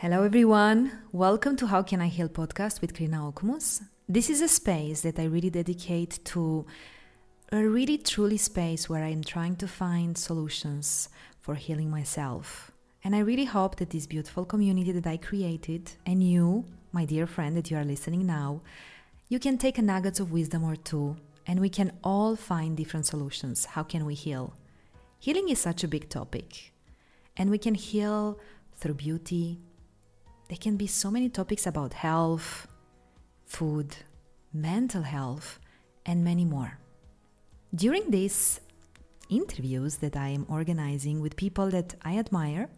Hello, everyone. Welcome to How Can I Heal podcast with Krina Okumus. This is a space that I really dedicate to a really truly space where I'm trying to find solutions for healing myself. And I really hope that this beautiful community that I created and you, my dear friend that you are listening now, you can take a nugget of wisdom or two and we can all find different solutions. How can we heal? Healing is such a big topic. And we can heal through beauty, there can be so many topics about health, food, mental health, and many more. During these interviews that I am organizing with people that I admire,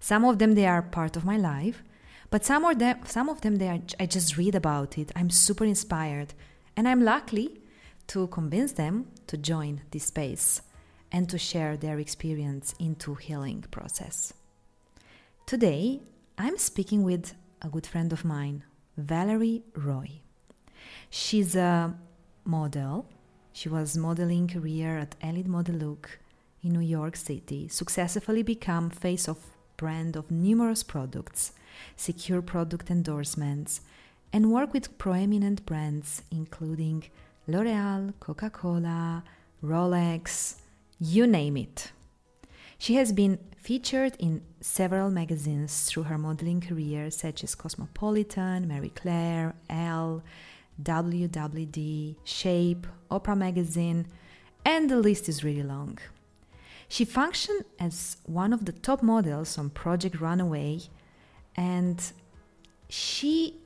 some of them they are part of my life, but some of them some of them they are I just read about it. I'm super inspired, and I'm lucky to convince them to join this space and to share their experience into healing process. Today, I'm speaking with a good friend of mine, Valerie Roy. She's a model. She was modeling career at Elite Model Look in New York City, successfully become face of brand of numerous products, secure product endorsements, and work with prominent brands including L'Oreal, Coca-Cola, Rolex, you name it. She has been featured in several magazines through her modeling career, such as Cosmopolitan, Marie Claire, Elle, WWD, Shape, Oprah Magazine, and the list is really long. She functioned as one of the top models on Project Runway, and she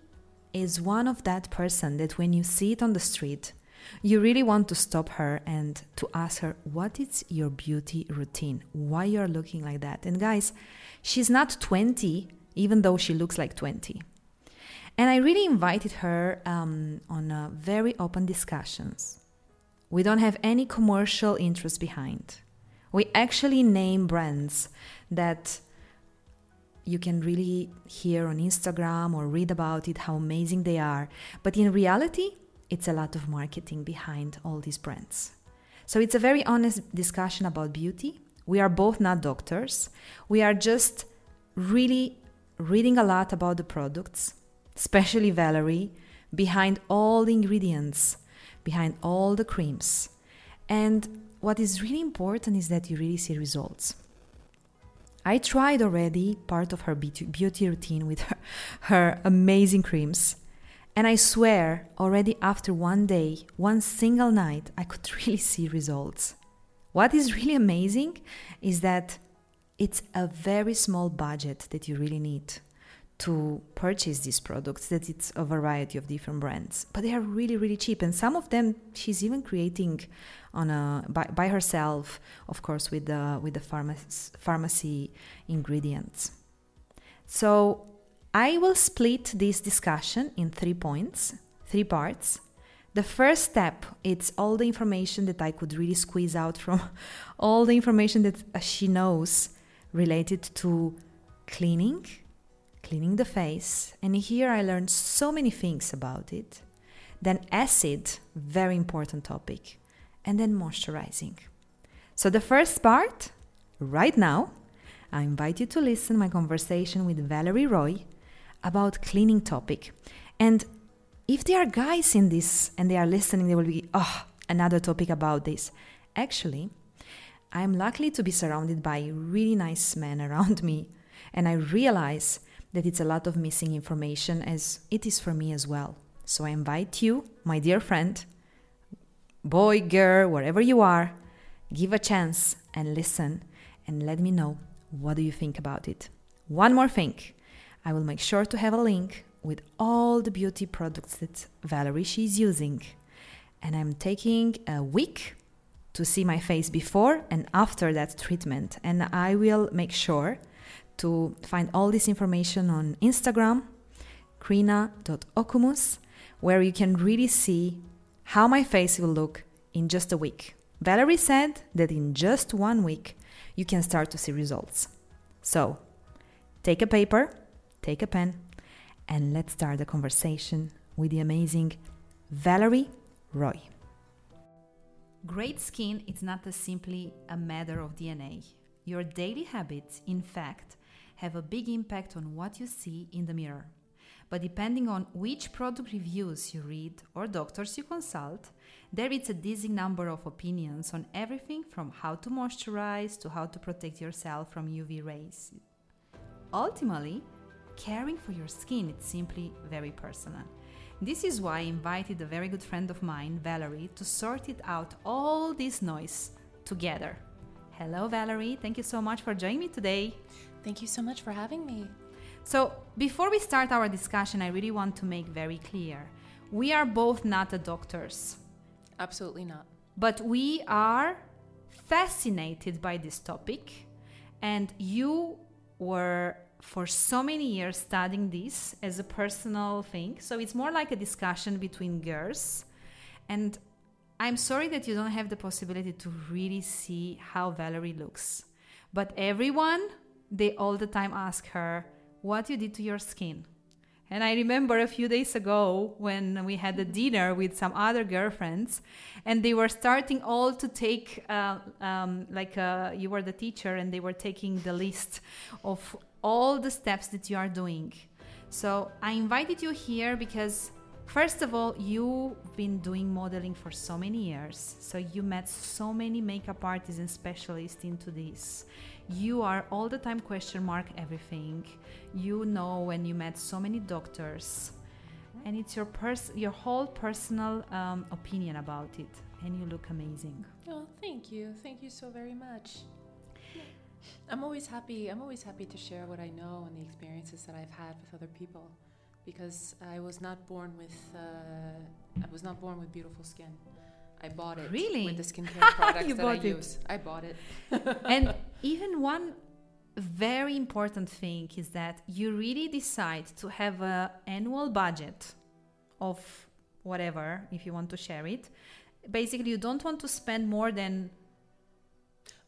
is one of that person that when you see it on the street, you really want to stop her and to ask her what is your beauty routine? Why you're looking like that? And guys she's not 20 even though she looks like 20 and i really invited her um, on a very open discussions. We don't have any commercial interest behind. We actually name brands that you can really hear on Instagram or read about it how amazing they are. But in reality, it's a lot of marketing behind all these brands. So it's a very honest discussion about beauty. We are both not doctors. We are just really reading a lot about the products, especially Valerie, behind all the ingredients, behind all the creams. And what is really important is that you really see results. I tried already part of her beauty routine with her, her amazing creams and I swear, already after one day, one single night, I could really see results. What is really amazing is that it's a very small budget that you really need to purchase these products that it's a variety of different brands. But they are really really cheap. And some of them she's even creating on a by, by herself of course with the with the pharmacy, pharmacy ingredients. So I will split this discussion in three points, three parts. The first step it's all the information that I could really squeeze out from all the information that uh, she knows related to cleaning, cleaning the face. And here I learned so many things about it. Then acid, very important topic. And then moisturizing. So the first part, right now, I invite you to listen my conversation with Valerie Roy about cleaning topic. And if there are guys in this and they are listening, they will be, oh, another topic about this. Actually, I'm lucky to be surrounded by really nice men around me, and I realize that it's a lot of missing information as it is for me as well. So I invite you, my dear friend, boy, girl, wherever you are, give a chance and listen and let me know what do you think about it. One more thing. I will make sure to have a link with all the beauty products that Valerie she's using. And I'm taking a week to see my face before and after that treatment. And I will make sure to find all this information on Instagram, krina.okumus, where you can really see how my face will look in just a week. Valerie said that in just one week you can start to see results. So, take a paper take a pen, and let's start the conversation with the amazing Valerie Roy. Great skin is not simply a matter of DNA. Your daily habits, in fact, have a big impact on what you see in the mirror. But depending on which product reviews you read or doctors you consult, there is a dizzying number of opinions on everything from how to moisturize to how to protect yourself from UV rays. Ultimately, caring for your skin. It's simply very personal. This is why I invited a very good friend of mine, Valerie, to sort it out all this noise together. Hello, Valerie. Thank you so much for joining me today. Thank you so much for having me. So, before we start our discussion, I really want to make very clear we are both not doctors. Absolutely not. But we are fascinated by this topic, and you were for so many years studying this as a personal thing. So it's more like a discussion between girls. And I'm sorry that you don't have the possibility to really see how Valerie looks. But everyone, they all the time ask her, what you did to your skin. And I remember a few days ago when we had a dinner with some other girlfriends, and they were starting all to take, uh, um, like uh, you were the teacher, and they were taking the list of all the steps that you are doing. So I invited you here because First of all, you've been doing modeling for so many years, so you met so many makeup artists and specialists into this. You are all the time question mark everything. You know when you met so many doctors. And it's your pers- your whole personal um, opinion about it. And you look amazing. Oh thank you. Thank you so very much i'm always happy i'm always happy to share what i know and the experiences that i've had with other people because i was not born with uh, i was not born with beautiful skin I bought it. Really? With the skincare products that I it. use. I bought it. and even one very important thing is that you really decide to have an annual budget of whatever, if you want to share it. Basically, you don't want to spend more than.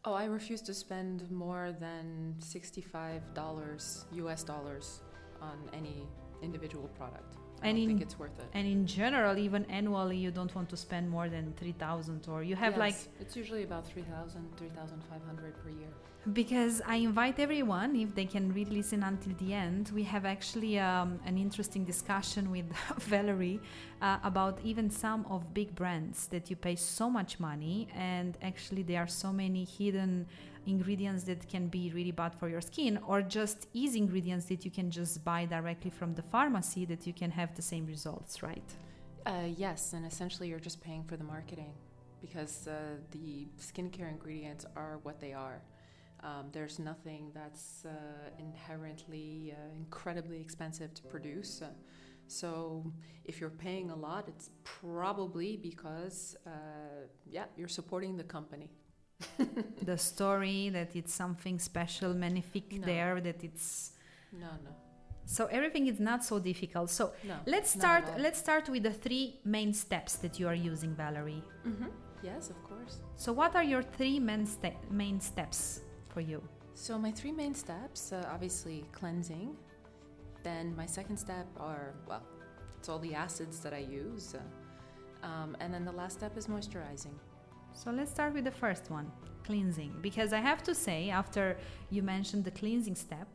Oh, I refuse to spend more than $65 US dollars on any individual product. I and in, think it's worth it. And in general, even annually, you don't want to spend more than 3000 or you have yes, like. It's usually about 3000 3500 per year. Because I invite everyone, if they can really listen until the end, we have actually um, an interesting discussion with Valerie uh, about even some of big brands that you pay so much money and actually there are so many hidden ingredients that can be really bad for your skin or just easy ingredients that you can just buy directly from the pharmacy that you can have the same results right? Uh, yes and essentially you're just paying for the marketing because uh, the skincare ingredients are what they are. Um, there's nothing that's uh, inherently uh, incredibly expensive to produce. So if you're paying a lot it's probably because uh, yeah you're supporting the company the story that it's something special, magnifique no. there, that it's no, no. So everything is not so difficult. So no, let's start. Let's start with the three main steps that you are using, Valerie. Mm-hmm. Yes, of course. So what are your three main, ste- main steps for you? So my three main steps, uh, obviously cleansing. Then my second step are well, it's all the acids that I use, uh, um, and then the last step is moisturizing. So let's start with the first one cleansing. Because I have to say, after you mentioned the cleansing step,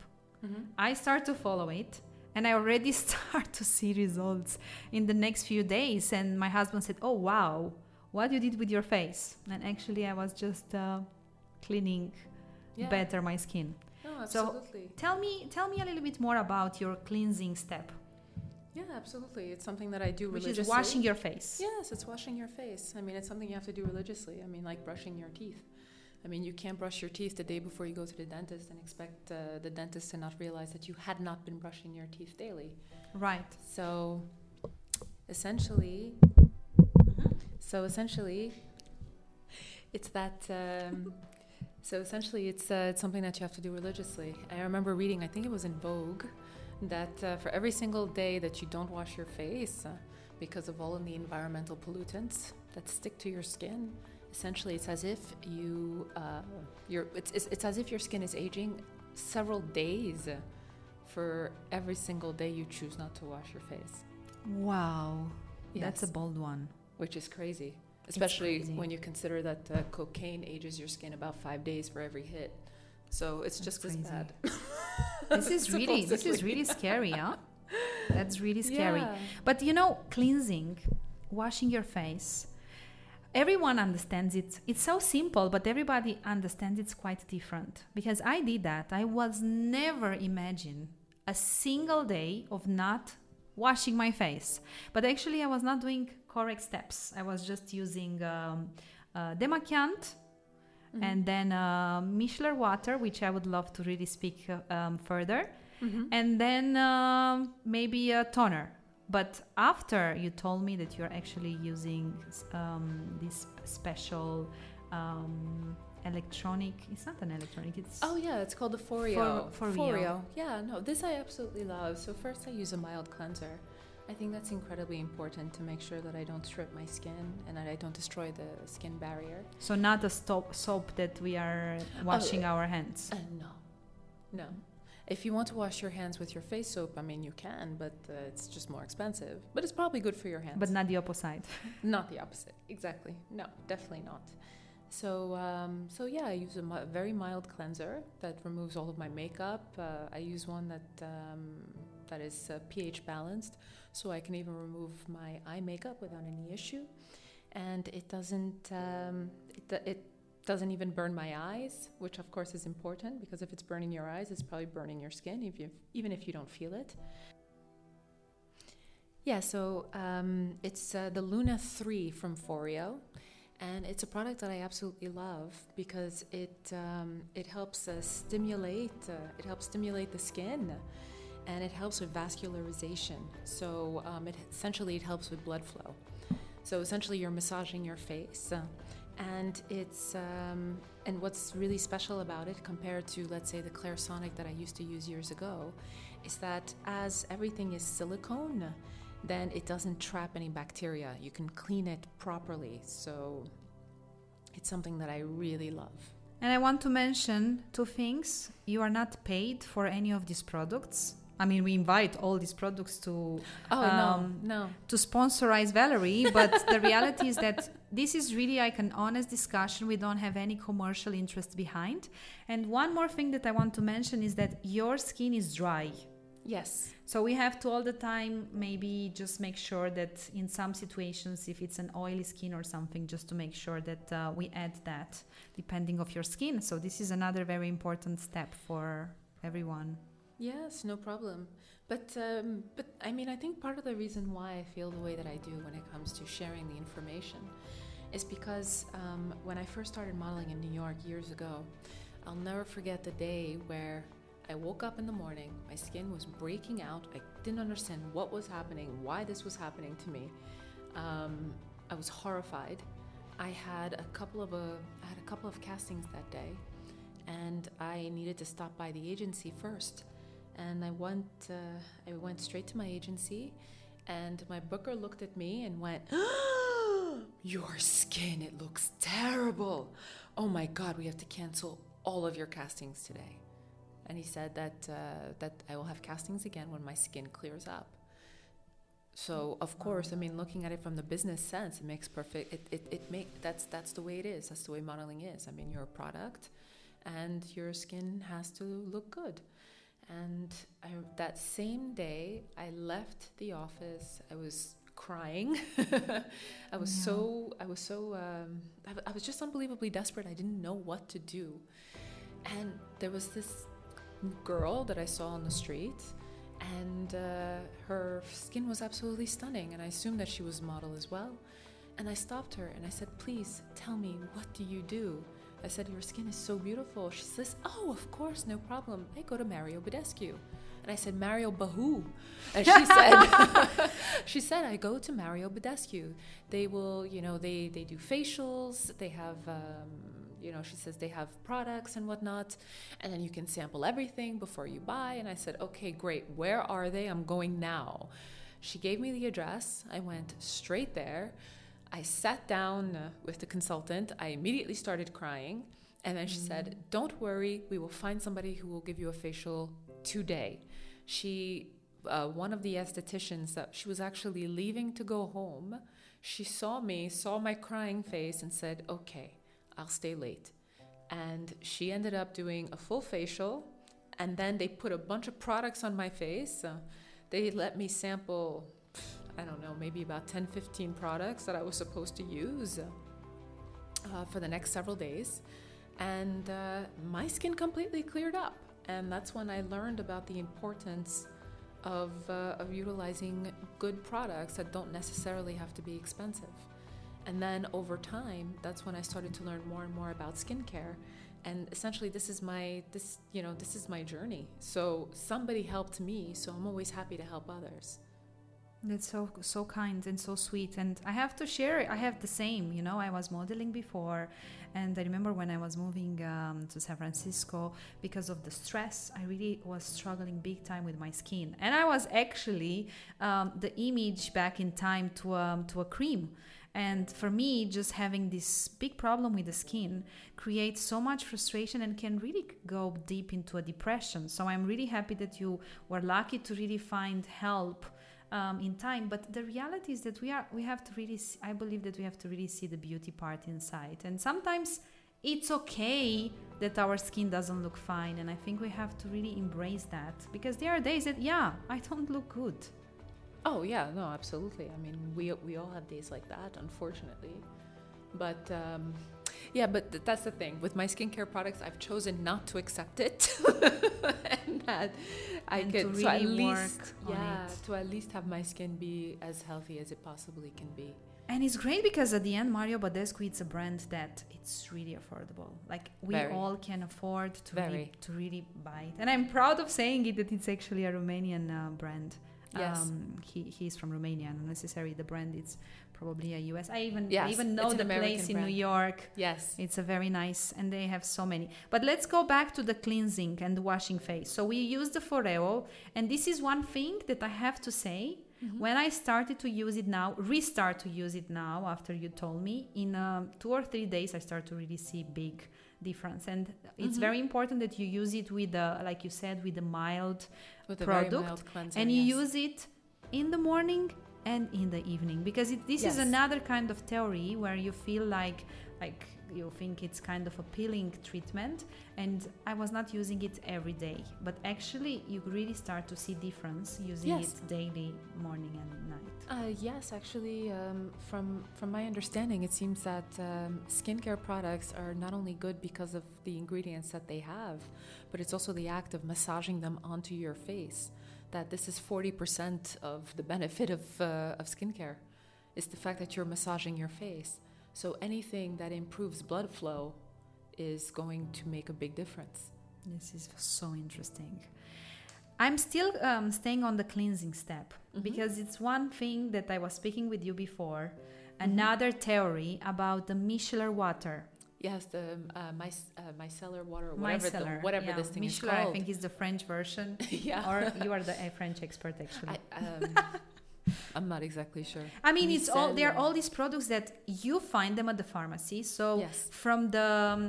mm-hmm. I start to follow it and I already start to see results in the next few days. And my husband said, Oh, wow, what you did with your face. And actually, I was just uh, cleaning yeah. better my skin. No, absolutely. So tell me, tell me a little bit more about your cleansing step. Yeah, absolutely. It's something that I do Which religiously. is washing your face. Yes, it's washing your face. I mean, it's something you have to do religiously. I mean, like brushing your teeth. I mean, you can't brush your teeth the day before you go to the dentist and expect uh, the dentist to not realize that you had not been brushing your teeth daily. Right. So, essentially, mm-hmm. so essentially, it's that. Um, so essentially, it's uh, it's something that you have to do religiously. I remember reading. I think it was in Vogue that uh, for every single day that you don't wash your face uh, because of all of the environmental pollutants that stick to your skin, essentially it's as if you uh, it's, it's, it's as if your skin is aging several days for every single day you choose not to wash your face. Wow, yes. that's a bold one. Which is crazy, especially crazy. when you consider that uh, cocaine ages your skin about five days for every hit. So it's that's just crazy. as bad. this is really this is really scary, huh? That's really scary. Yeah. But you know, cleansing, washing your face, everyone understands it. It's so simple, but everybody understands it's quite different. Because I did that. I was never imagine a single day of not washing my face. But actually, I was not doing correct steps. I was just using um, uh, Mm-hmm. and then uh, water, which I would love to really speak uh, um, further, Mhm. and then um, maybe a toner. But after you told me that you're actually using um, this special um, electronic, it's not an electronic, it's Oh yeah, it's called the Foreo. For- Foreo. Yeah, no, this I absolutely love. So first I use a mild cleanser. I think that's incredibly important to make sure that I don't strip my skin and that I don't destroy the skin barrier. so not the stop, soap that we are washing our hands. Uh, no, no. If you want to wash your hands with your face soap, I mean you can, but uh, it's just more expensive. But it's probably good for your hands. But not the opposite. Not the opposite, exactly. No, definitely not. So, um, so yeah, I use a mi- very mild cleanser that removes all of my makeup. Uh, I use one that um, that is uh, pH balanced, so I can even remove my eye makeup without any issue, and it doesn't um, it, it doesn't even burn my eyes, which of course is important because if it's burning your eyes, it's probably burning your skin, if you, even if you don't feel it. Yeah, so um, it's uh, the Luna 3 from Foreo, and it's a product that I absolutely love because it um, it helps uh, stimulate uh, it helps stimulate the skin, and it helps with vascularization. So um, it essentially it helps with blood flow. So essentially, you're massaging your face, uh, and it's um, and what's really special about it compared to let's say the Clarisonic that I used to use years ago, is that as everything is silicone then it doesn't trap any bacteria. You can clean it properly. So it's something that I really love. And I want to mention two things. You are not paid for any of these products. I mean, we invite all these products to Oh, Um, no, no. to sponsorize Valerie, but the reality is that this is really like an honest discussion. We don't have any commercial interest behind. And one more thing that I want to mention is that your skin is dry. Yes. So we have to all the time maybe just make sure that in some situations, if it's an oily skin or something, just to make sure that uh, we add that depending of your skin. So this is another very important step for everyone. Yes, no problem. But um, but I mean, I think part of the reason why I feel the way that I do when it comes to sharing the information is because um, when I first started modeling in New York years ago, I'll never forget the day where I woke up in the morning, my skin was breaking out. I didn't understand what was happening, why this was happening to me. Um, I was horrified. I had a couple of uh, I had a couple of castings that day, and I needed to stop by the agency first. And I went uh, I went straight to my agency, and my booker looked at me and went, "Your skin, it looks terrible. Oh my God, we have to cancel all of your castings today." And he said that uh, that I will have castings again when my skin clears up. So of course, I mean, looking at it from the business sense, it makes perfect. It it, it make that's that's the way it is. That's the way modeling is. I mean, you're a product, and your skin has to look good. And I, that same day, I left the office. I was crying. I was Yeah. so I was so um, I, I was just unbelievably desperate. I didn't know what to do. And there was this girl that I saw on the street, and uh, her skin was absolutely stunning. And I assumed that she was a model as well. And I stopped her and I said, "Please tell me what do you do?" I said, "Your skin is so beautiful." She says, "Oh, of course, no problem. I go to Mario Badescu." And I said, "Mario Bahu," and she said, "She said I go to Mario Badescu. They will, you know, they they do facials. They have." Um, you know, she says they have products and whatnot, and then you can sample everything before you buy. And I said, okay, great. Where are they? I'm going now. She gave me the address. I went straight there. I sat down uh, with the consultant. I immediately started crying. And then she said, Don't worry, we will find somebody who will give you a facial today. She, uh, one of the estheticians, that she was actually leaving to go home. She saw me, saw my crying face, and said, Okay, I'll stay late. And she ended up doing a full facial and then they put a bunch of products on my face. Uh, they let me sample, I don't know, maybe about 10, 15 products that I was supposed to use uh, for the next several days. And uh, my skin completely cleared up. And that's when I learned about the importance of, uh, of utilizing good products that don't necessarily have to be expensive. And then over time, that's when I started to learn more and more about skincare. And essentially, this is my this you know this is my journey. So somebody helped me, so I'm always happy to help others. That's so so kind and so sweet. And I have to share. I have the same. You know, I was modeling before, and I remember when I was moving um, to San Francisco because of the stress, I really was struggling big time with my skin, and I was actually um, the image back in time to um, to a cream. And for me, just having this big problem with the skin creates so much frustration and can really go deep into a depression. So I'm really happy that you were lucky to really find help um, in time. But the reality is that we are we have to really. See, I believe that we have to really see the beauty part inside. And sometimes it's okay that our skin doesn't look fine, and I think we have to really embrace that because there are days that yeah, I don't look good. Oh yeah, no, absolutely. I mean, we we all have days like that, unfortunately. But um, yeah, but th- that's the thing with my skincare products. I've chosen not to accept it, and that I And could to so at least work yeah it. to at least have my skin be as healthy as it possibly can be. And it's great because at the end, Mario Badescu, it's a brand that it's really affordable. Like we Very. all can afford to really, to really buy it. And I'm proud of saying it that it's actually a Romanian uh, brand. Yes. Um, he he's from Romania, not necessarily the brand. It's probably a US. I even I even know the American place in. New York. Yes. It's a very nice, and they have so many. But let's go back to the cleansing and the washing face. So we use the Foreo, and this is one thing that I have to say. Mm-hmm. When I started to use it now, restart to use it now after you told me, in um, two or three days, I start to really see big difference. And it's Mhm. very important that you use it with, the, like you said, with the mild, With product, mild cleanser. and you yes. use it in the morning and in the evening because it, this is another kind of theory where you feel like like you think it's kind of a peeling treatment and i was not using it every day but actually you really start to see difference using Yes. it daily morning and night Uh, yes, actually, um, from from my understanding, it seems that um, skincare products are not only good because of the ingredients that they have, but it's also the act of massaging them onto your face. That this is forty percent of the benefit of uh, of skincare, is the fact that you're massaging your face. So anything that improves blood flow is going to make a big difference. this is so interesting i'm still um, staying on the cleansing step Mhm. because it's one thing that i was speaking with you before another theory about the micellar water Yes, the uh, my uh, micellar water, whatever the, micellar whatever yeah. this thing micellar, is called. i think is the french version yeah. or you are the uh, French expert actually. I, um, I'm not exactly sure. I, mean, it's all there are all these products that you find them at the pharmacy. So Yes. from the um,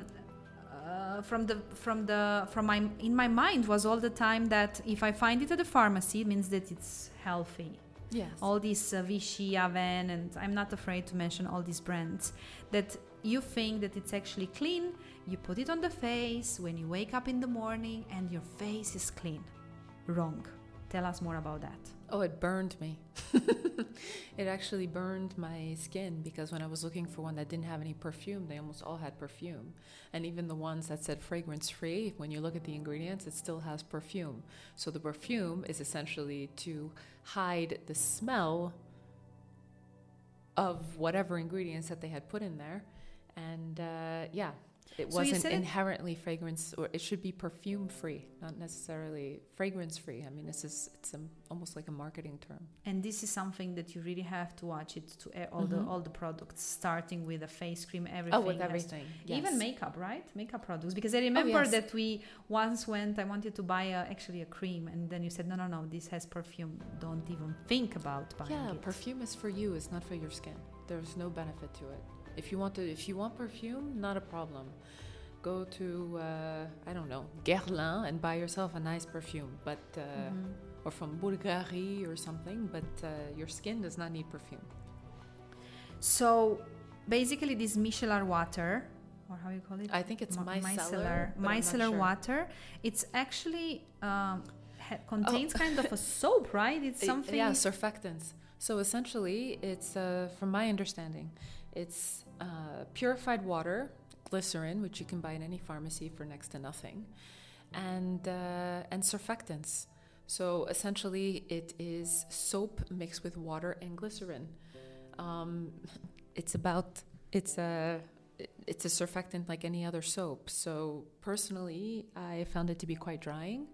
uh, from the from the from my in my mind was all the time that if I find it at the pharmacy, it means that it's healthy. Yes. All these uh, Vichy, Avène, and I'm not afraid to mention all these brands that you think that it's actually clean. You put it on the face when you wake up in the morning, and your face is clean. Wrong. Tell us more about that. oh, it burned me. it actually burned my skin because when I was looking for one that didn't have any perfume, they almost all had perfume. And even the ones that said fragrance free, when you look at the ingredients, it still has perfume. So the perfume is essentially to hide the smell of whatever ingredients that they had put in there. And uh, yeah, it So wasn't said it- inherently fragrance, or it should be perfume free, not necessarily fragrance free. I mean, this is it's a, almost like a marketing term. and this is something that you really have to watch it to uh, all Mhm. the all the products starting with a face cream everything Oh, with everything, even yes. makeup right makeup products because i remember yes. that we once went i wanted to buy a, actually a cream and then you said no no no this has perfume don't even think about buying Yeah, it perfume is for you. It's not for your skin. There's no benefit to it. If you want to, if you want perfume, not a problem. Go to uh, I don't know Guerlain and buy yourself a nice perfume, but uh, Mhm. or from Bulgari or something. But uh, your skin does not need perfume. so basically this micellar water or how you call it? I think it's Mi- micellar. but I'm not micellar sure. water. It's actually um, ha- contains kind of a soap, right? It's something. yeah, surfactants. So essentially, it's uh, from my understanding, it's uh, purified water, glycerin, which you can buy in any pharmacy for next to nothing, and uh, and surfactants. So essentially, it is soap mixed with water and glycerin. Um, it's about it's a it's a surfactant like any other soap. So personally, I found it to be quite drying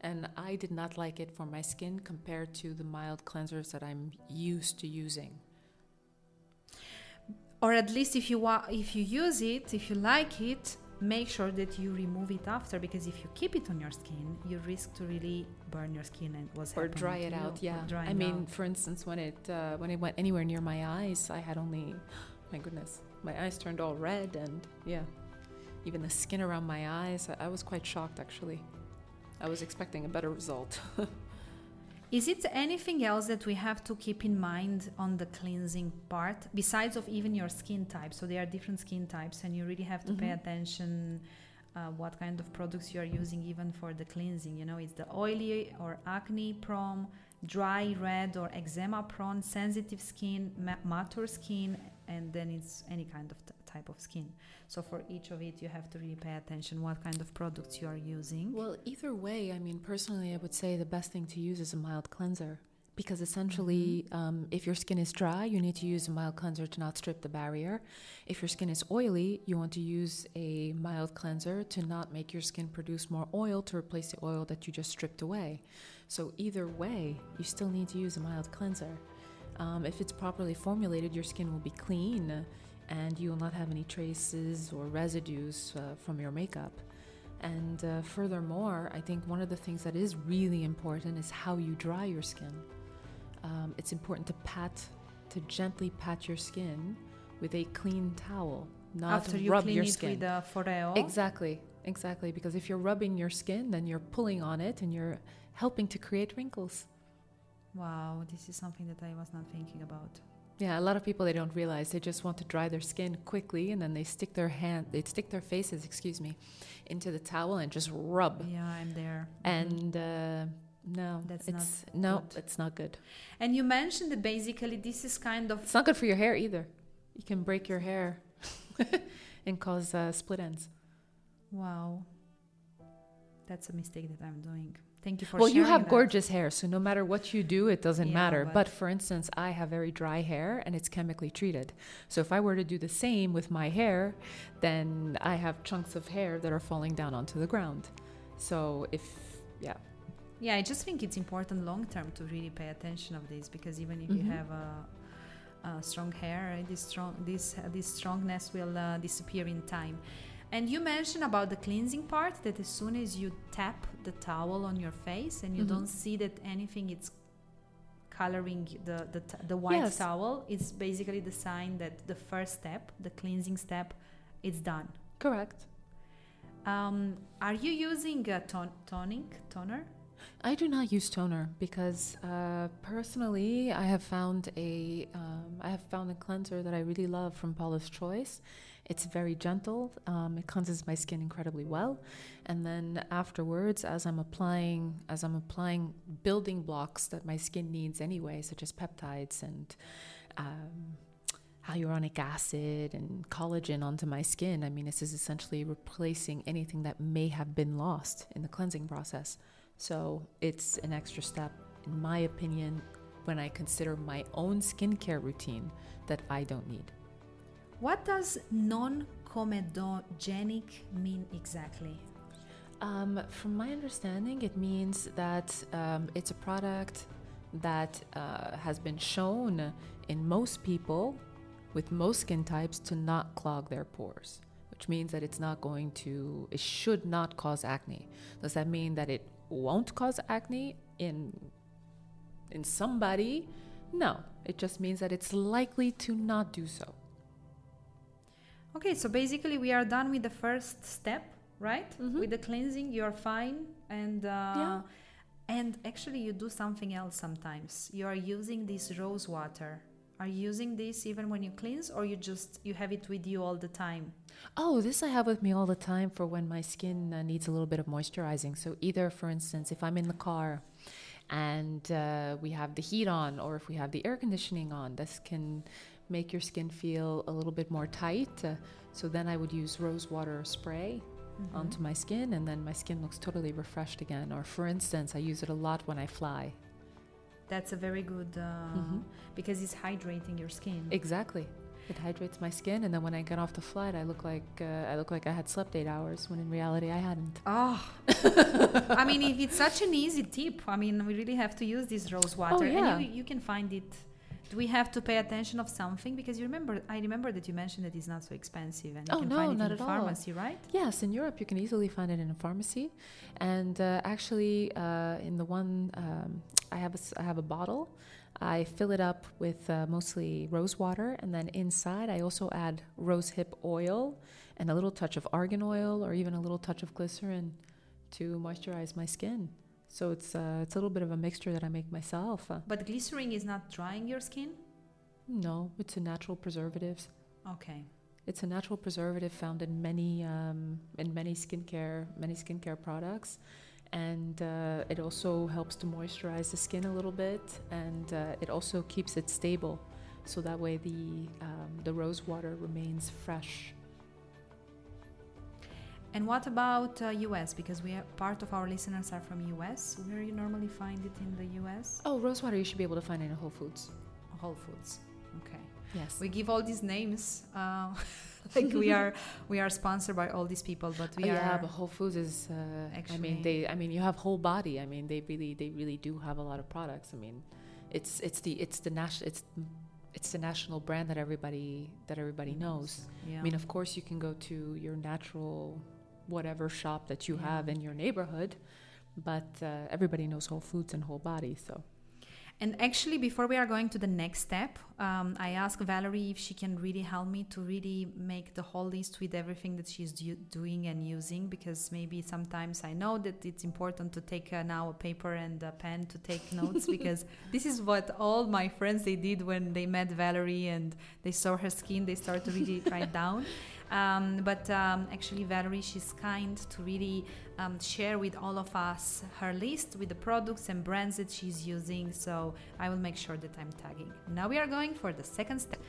and I did not like it for my skin compared to the mild cleansers that I'm used to using. Or at least if you wa- if you use it, if you like it, make sure that you remove it after because if you keep it on your skin, you risk to really burn your skin and what's or dry it out, yeah. I mean, out. for instance, when it uh, when it went anywhere near my eyes, I had only, my goodness, my eyes turned all red, and yeah, even the skin around my eyes. I, I was quite shocked, actually. I was expecting a better result. Is it anything else that we have to keep in mind on the cleansing part besides of even your skin type? So there are different skin types, and you really have to pay Mhm. attention uh, what kind of products you are using even for the cleansing. You know, it's the oily or acne prone, dry, red or eczema prone, sensitive skin, ma- mature skin, and then it's any kind of t- type of skin. So for each of it, you have to really pay attention what kind of products you are using. Well, either way, I mean, personally, I would say the best thing to use is a mild cleanser. Because essentially, um, if your skin is dry, you need to use a mild cleanser to not strip the barrier. If your skin is oily, you want to use a mild cleanser to not make your skin produce more oil to replace the oil that you just stripped away. So, either way, you still need to use a mild cleanser. Um, if it's properly formulated, your skin will be clean and you will not have any traces or residues uh, from your makeup. And uh, furthermore, I think one of the things that is really important is how you dry your skin. Um, it's important to pat, to gently pat your skin with a clean towel, not After you rub clean your it skin. with the Foreo. Exactly, exactly. Because if you're rubbing your skin, then you're pulling on it and you're helping to create wrinkles. Wow, this is something that I was not thinking about. Yeah, a lot of people they don't realize they just want to dry their skin quickly and then they stick their hand, they stick their faces, excuse me, into the towel and just rub. Yeah, I'm there. Mhm. And uh, no, That's it's not no, good. it's not good. and you mentioned that basically this is kind of It's not good for your hair either. You can break your hair and cause uh, split ends. wow. That's a mistake that I'm doing. Thank you for well, you have that. gorgeous hair, so no matter what you do, it doesn't Yeah, matter. but- But for instance, I have very dry hair and it's chemically treated. So if I were to do the same with my hair, then I have chunks of hair that are falling down onto the ground. So if yeah, Yeah, I just think it's important long term to really pay attention of this because even if you Mhm. have a, a strong hair, this strong this uh, this strongness will uh, disappear in time. And you mentioned about the cleansing part that as soon as you tap the towel on your face and you Mhm. don't see that anything it's coloring the the, t- the white Yes. towel, it's basically the sign that the first step, the cleansing step, it's done. correct. Um, are you using a ton- toning toner? I do not use toner because uh, personally, I have found a um, I have found a cleanser that I really love from Paula's Choice. It's very gentle. Um, it cleanses my skin incredibly well, and then afterwards, as I'm applying as I'm applying building blocks that my skin needs anyway, such as peptides and um, hyaluronic acid and collagen onto my skin. I mean, this is essentially replacing anything that may have been lost in the cleansing process. So it's an extra step, in my opinion, when I consider my own skincare routine that I don't need. What does non comedogenic mean exactly? Um, from my understanding, it means that um, it's a product that uh, has been shown in most people with most skin types to not clog their pores, which means that it's not going to, it should not cause acne. Does that mean that it won't cause acne in in somebody? No, it just means that it's likely to not do so. Okay, so basically we are done with the first step, right? Mhm. With the cleansing, you're fine, and uh, Yeah. and actually you do something else sometimes. You are using this rose water. Are you using this even when you cleanse, or you just you have it with you all the time? Oh, this I have with me all the time for when my skin uh, needs a little bit of moisturizing. So either, for instance, if I'm in the car and uh, we have the heat on, or if we have the air conditioning on, this can make your skin feel a little bit more tight. Uh, so then I would use rose water spray mm-hmm. onto my skin, and then my skin looks totally refreshed again. Or for instance, I use it a lot when I fly. That's a very good uh, mm-hmm. because it's hydrating your skin. Exactly. It hydrates my skin, and then when I get off the flight, I look like uh, I look like I had slept eight hours when in reality I hadn't. Oh, I mean, if it's such an easy tip, I mean, we really have to use this rose water, oh, yeah. and you, you can find it do we have to pay attention of something because you remember i remember that you mentioned that it's not so expensive and you oh, can no, find it not in at pharmacy all. right yes in europe you can easily find it in a pharmacy and uh, actually uh, in the one um, i have a, I have a bottle I fill it up with uh, mostly rose water, and then inside I also add rose hip oil and a little touch of argan oil or even a little touch of glycerin to moisturize my skin. So it's uh, it's a little bit of a mixture that I make myself. But glycerin is not drying your skin. No, it's a natural preservative. Okay. It's a natural preservative found in many um, in many skincare many skincare products, and uh, it also helps to moisturize the skin a little bit, and uh, it also keeps it stable, so that way the um, the rose water remains fresh and what about uh, US? Because we are, part of our listeners are from US. Where you normally find it in the US? Oh, rosewater you should be able to find it in Whole Foods. Whole Foods. Okay. Yes. We give all these names. Uh, like we are we are sponsored by all these people, but we oh, are. Yeah, but Whole Foods is. Uh, Actually, I mean, they. I mean, you have whole body. I mean, they really, they really do have a lot of products. I mean, it's it's the it's the national it's it's the national brand that everybody that everybody knows. Yeah. I mean, of course, you can go to your natural whatever shop that you yeah. have in your neighborhood. But uh, everybody knows Whole Foods and Whole Body, so. And actually, before we are going to the next step, um, I asked Valerie if she can really help me to really make the whole list with everything that she's do- doing and using. Because maybe sometimes I know that it's important to take uh, now a paper and a pen to take notes. because this is what all my friends they did when they met Valerie and they saw her skin. They started to really write down. Um, but um, actually, Valerie, she's kind to really um, share with all of us her list with the products and brands that she's using. So I will make sure that I'm tagging. Now we are going for the second step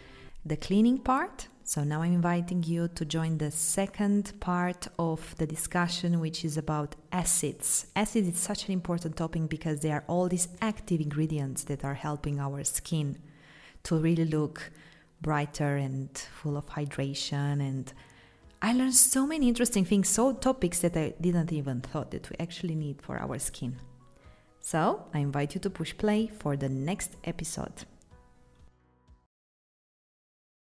the cleaning part. So now I'm inviting you to join the second part of the discussion, which is about acids. Acids is such an important topic because they are all these active ingredients that are helping our skin to really look brighter and full of hydration and I learned so many interesting things, so topics that I didn't even thought that we actually need for our skin. So, I invite you to push play for the next episode.